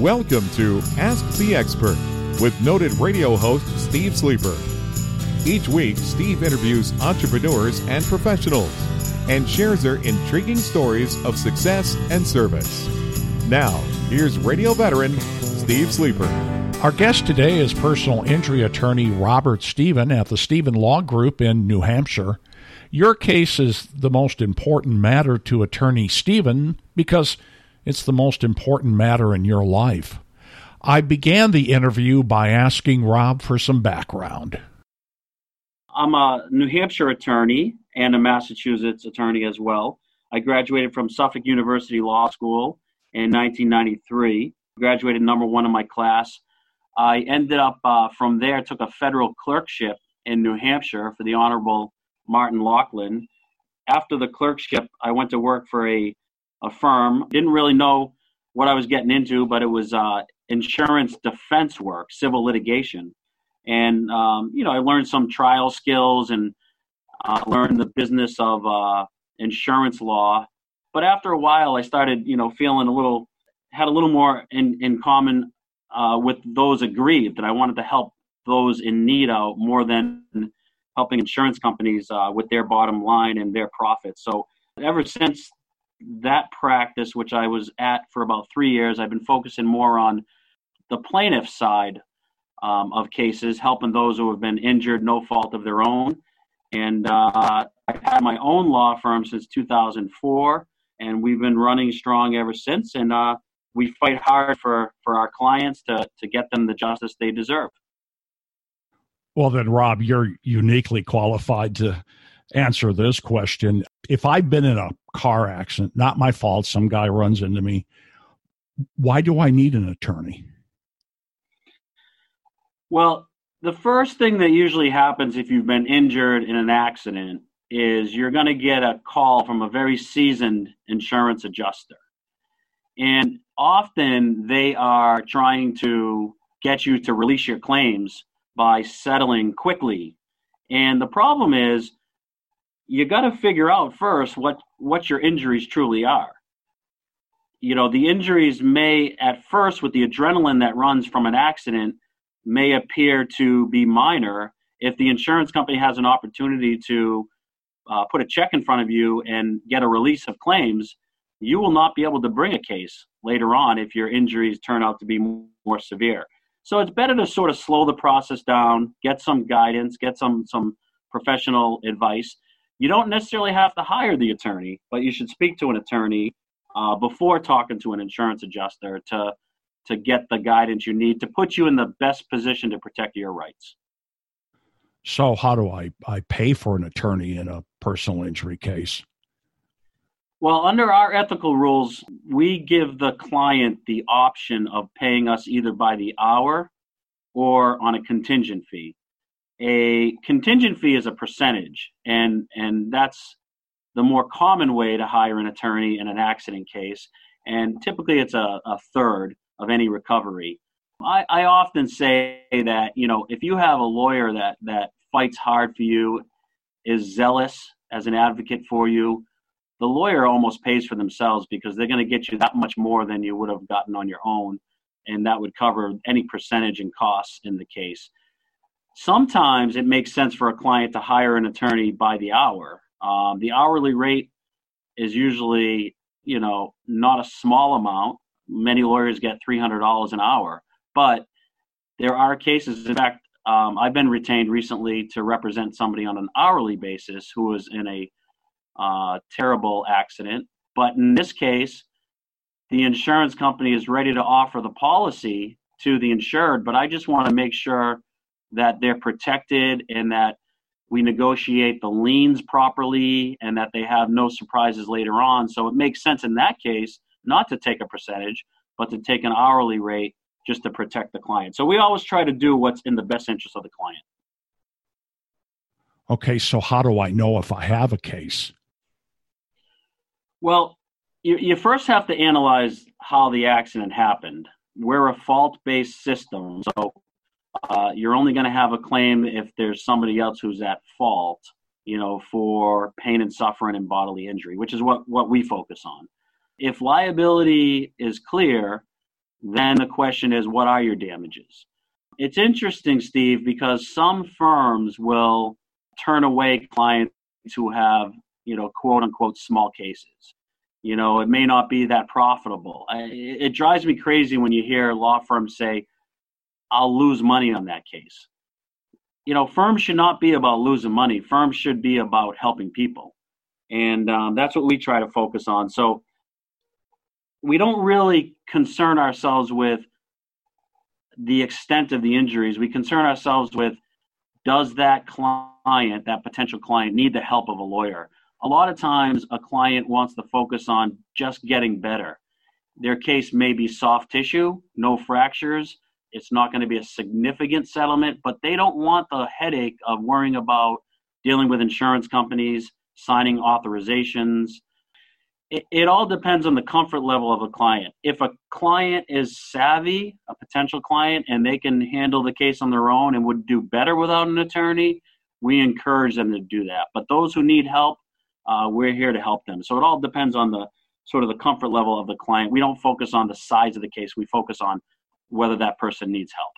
Welcome to Ask the Expert with noted radio host Steve Sleeper. Each week, Steve interviews entrepreneurs and professionals and shares their intriguing stories of success and service. Now, here's radio veteran Steve Sleeper. Our guest today is personal injury attorney Robert Stephen at the Stephen Law Group in New Hampshire. Your case is the most important matter to attorney Stephen because it's the most important matter in your life. I began the interview by asking Rob for some background. I'm a New Hampshire attorney and a Massachusetts attorney as well. I graduated from Suffolk University Law School in 1993, graduated number one in my class. I ended up uh, from there, took a federal clerkship in New Hampshire for the Honorable Martin Loughlin. After the clerkship, I went to work for a a firm. Didn't really know what I was getting into, but it was uh, insurance defense work, civil litigation. And, um, you know, I learned some trial skills and uh, learned the business of uh, insurance law. But after a while, I started, you know, feeling a little, had a little more in, in common uh, with those aggrieved that I wanted to help those in need out more than helping insurance companies uh, with their bottom line and their profits. So ever since that practice, which I was at for about three years, I've been focusing more on the plaintiff side um, of cases, helping those who have been injured, no fault of their own. And uh, I've had my own law firm since 2004, and we've been running strong ever since. And uh, we fight hard for, for our clients to, to get them the justice they deserve. Well, then, Rob, you're uniquely qualified to answer this question. If I've been in a car accident, not my fault, some guy runs into me, why do I need an attorney? Well, the first thing that usually happens if you've been injured in an accident is you're going to get a call from a very seasoned insurance adjuster. And often they are trying to get you to release your claims by settling quickly. And the problem is you got to figure out first what what your injuries truly are. You know, the injuries may at first with the adrenaline that runs from an accident may appear to be minor if the insurance company has an opportunity to uh, put a check in front of you and get a release of claims, you will not be able to bring a case later on if your injuries turn out to be more severe. So it's better to sort of slow the process down, get some guidance, get some some professional advice, you don't necessarily have to hire the attorney, but you should speak to an attorney uh, before talking to an insurance adjuster to to get the guidance you need to put you in the best position to protect your rights. So, how do I I pay for an attorney in a personal injury case? Well, under our ethical rules, we give the client the option of paying us either by the hour or on a contingent fee a contingent fee is a percentage, and and that's the more common way to hire an attorney in an accident case. And typically, it's a, a third of any recovery. I, I often say that you know if you have a lawyer that that fights hard for you, is zealous as an advocate for you, the lawyer almost pays for themselves because they're going to get you that much more than you would have gotten on your own, and that would cover any percentage and costs in the case. Sometimes it makes sense for a client to hire an attorney by the hour. Um, the hourly rate is usually, you know, not a small amount. Many lawyers get $300 an hour, but there are cases. In fact, um, I've been retained recently to represent somebody on an hourly basis who was in a uh, terrible accident. But in this case, the insurance company is ready to offer the policy to the insured, but I just want to make sure that they're protected and that we negotiate the liens properly and that they have no surprises later on. So it makes sense in that case not to take a percentage, but to take an hourly rate just to protect the client. So we always try to do what's in the best interest of the client. Okay, so how do I know if I have a case? Well, you, you first have to analyze how the accident happened. We're a fault based system. So uh, you're only going to have a claim if there's somebody else who's at fault, you know, for pain and suffering and bodily injury, which is what, what we focus on. If liability is clear, then the question is, what are your damages? It's interesting, Steve, because some firms will turn away clients who have, you know, quote unquote small cases. You know, it may not be that profitable. It drives me crazy when you hear law firms say, I'll lose money on that case. You know, firms should not be about losing money. Firms should be about helping people. And um, that's what we try to focus on. So we don't really concern ourselves with the extent of the injuries. We concern ourselves with does that client, that potential client, need the help of a lawyer? A lot of times, a client wants to focus on just getting better. Their case may be soft tissue, no fractures. It's not going to be a significant settlement, but they don't want the headache of worrying about dealing with insurance companies, signing authorizations, it, it all depends on the comfort level of a client. If a client is savvy, a potential client, and they can handle the case on their own and would do better without an attorney, we encourage them to do that. But those who need help, uh, we're here to help them. So it all depends on the sort of the comfort level of the client. We don't focus on the size of the case. We focus on whether that person needs help.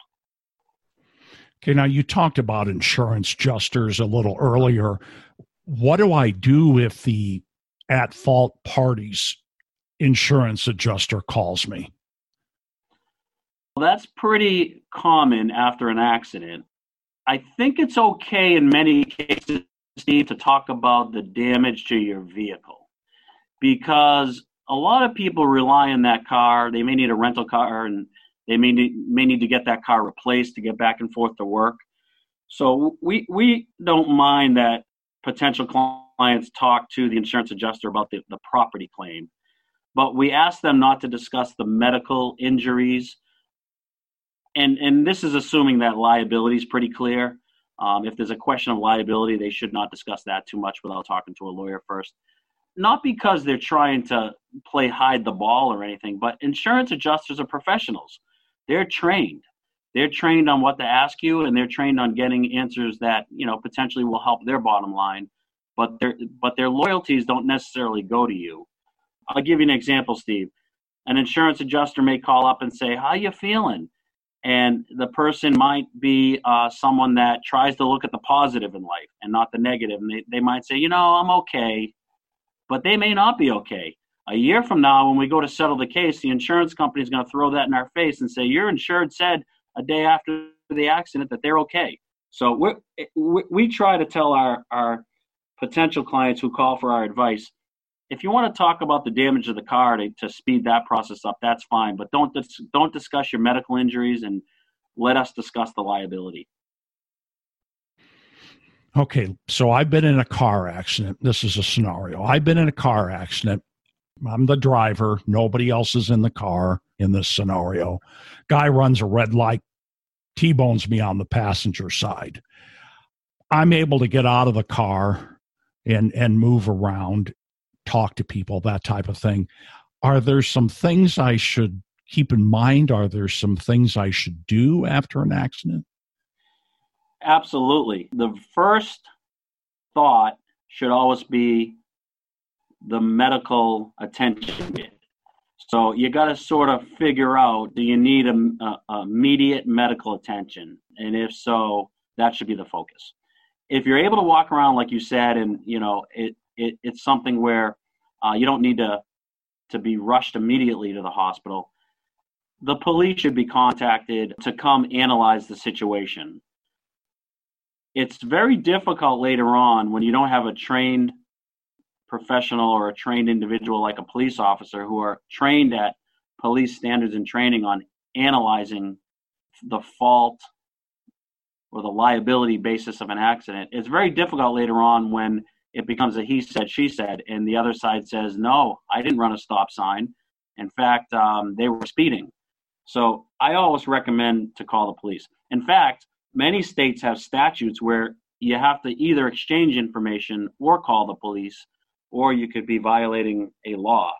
Okay, now you talked about insurance adjusters a little earlier. What do I do if the at fault parties insurance adjuster calls me? Well, that's pretty common after an accident. I think it's okay in many cases, Steve, to talk about the damage to your vehicle because a lot of people rely on that car. They may need a rental car and they may need, may need to get that car replaced to get back and forth to work. So we, we don't mind that potential clients talk to the insurance adjuster about the, the property claim. But we ask them not to discuss the medical injuries. And, and this is assuming that liability is pretty clear. Um, if there's a question of liability, they should not discuss that too much without talking to a lawyer first. Not because they're trying to play hide the ball or anything, but insurance adjusters are professionals. They're trained. They're trained on what to ask you, and they're trained on getting answers that you know potentially will help their bottom line but their but their loyalties don't necessarily go to you. I'll give you an example, Steve. An insurance adjuster may call up and say, "How you feeling?" And the person might be uh, someone that tries to look at the positive in life and not the negative. And they, they might say, "You know, I'm okay," but they may not be okay. A year from now, when we go to settle the case, the insurance company is going to throw that in our face and say, "Your insured said a day after the accident that they're okay." So we we try to tell our our potential clients who call for our advice. If you want to talk about the damage of the car to, to speed that process up, that's fine. But don't dis- don't discuss your medical injuries and let us discuss the liability. Okay, so I've been in a car accident. This is a scenario. I've been in a car accident. I'm the driver. Nobody else is in the car in this scenario. Guy runs a red light, T bones me on the passenger side. I'm able to get out of the car and and move around, talk to people, that type of thing. Are there some things I should keep in mind? Are there some things I should do after an accident? Absolutely. The first thought should always be the medical attention So you got to sort of figure out do you need a, a, immediate medical attention, and if so, that should be the focus if you're able to walk around like you said, and you know it, it it's something where uh, you don't need to to be rushed immediately to the hospital. The police should be contacted to come analyze the situation. It's very difficult later on when you don't have a trained professional or a trained individual like a police officer who are trained at police standards and training on analyzing the fault or the liability basis of an accident. It's very difficult later on when it becomes a he said, she said, and the other side says, no, I didn't run a stop sign. In fact, um, they were speeding. So I always recommend to call the police. In fact, many states have statutes where you have to either exchange information or call the police, or you could be violating a law.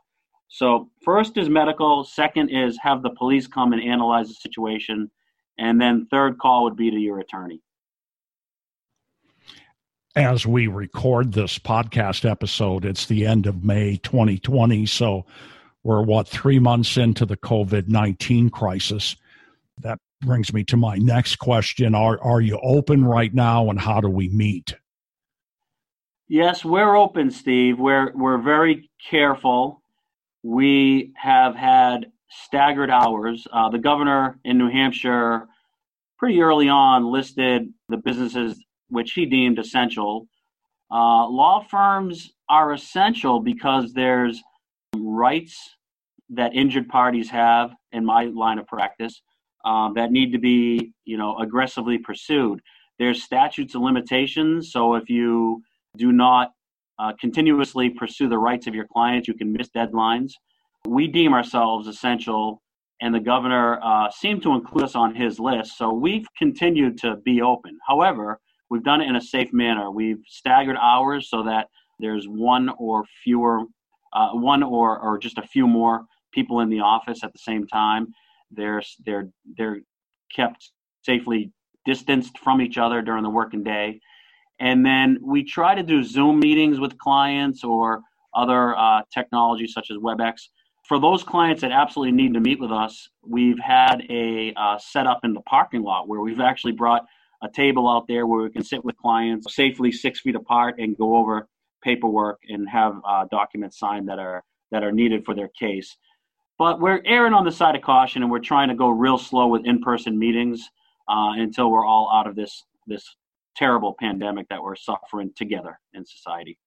So, first is medical, second is have the police come and analyze the situation, and then third call would be to your attorney. As we record this podcast episode, it's the end of May 2020. So We're what, three months into the COVID 19 crisis. That brings me to my next question. Are, are you open right now and how do we meet? Yes, we're open, Steve. We're, we're very careful. We have had staggered hours. Uh, the governor in New Hampshire pretty early on listed the businesses which he deemed essential. Uh, law firms are essential because there's rights that injured parties have in my line of practice um, that need to be, you know, aggressively pursued. There's statutes of limitations, so if you do not uh, continuously pursue the rights of your clients, you can miss deadlines. We deem ourselves essential, and the governor uh, seemed to include us on his list, so we've continued to be open. However, we've done it in a safe manner. We've staggered hours so that there's one or fewer, uh, one or, or just a few more people in the office at the same time. They're they're they're kept safely distanced from each other during the working day, and then we try to do Zoom meetings with clients or other uh, technologies such as WebEx. For those clients that absolutely need to meet with us, we've had a uh, setup in the parking lot where we've actually brought a table out there where we can sit with clients safely six feet apart and go over paperwork and have uh, documents signed that are that are needed for their case. But we're erring on the side of caution, and we're trying to go real slow with in-person meetings uh, until we're all out of this this terrible pandemic that we're suffering together in society.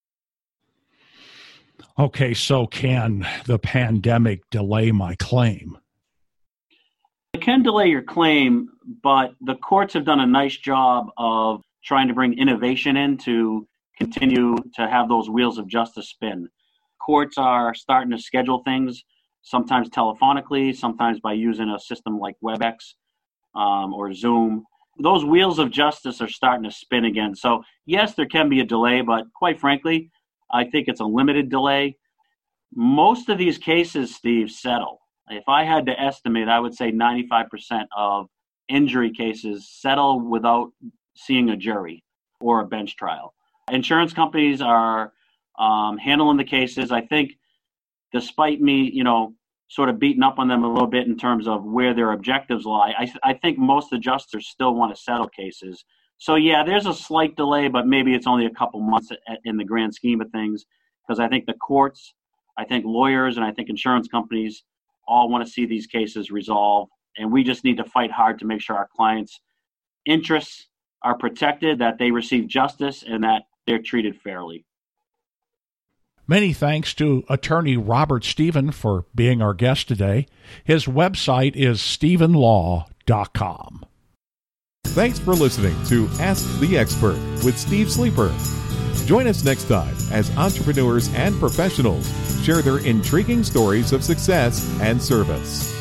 Okay, so can the pandemic delay my claim? It can delay your claim, but the courts have done a nice job of trying to bring innovation in to continue to have those wheels of justice spin. Courts are starting to schedule things, sometimes telephonically, sometimes by using a system like WebEx um, or Zoom. Those wheels of justice are starting to spin again. So, yes, there can be a delay, but quite frankly, I think it's a limited delay. Most of these cases, Steve, settle. If I had to estimate, I would say 95% of injury cases settle without seeing a jury or a bench trial. Insurance companies are um, handling the cases. I think, despite me, you know, sort of beating up on them a little bit in terms of where their objectives lie, I, I think most adjusters still want to settle cases. So yeah, there's a slight delay, but maybe it's only a couple months in the grand scheme of things, because I think the courts, I think lawyers, and I think insurance companies all want to see these cases resolved, and we just need to fight hard to make sure our clients' interests are protected, that they receive justice, and that they're treated fairly. Many thanks to attorney Robert Stephen for being our guest today. His website is stephenlaw.com. Thanks for listening to Ask the Expert with Steve Sleeper. Join us next time as entrepreneurs and professionals share their intriguing stories of success and service.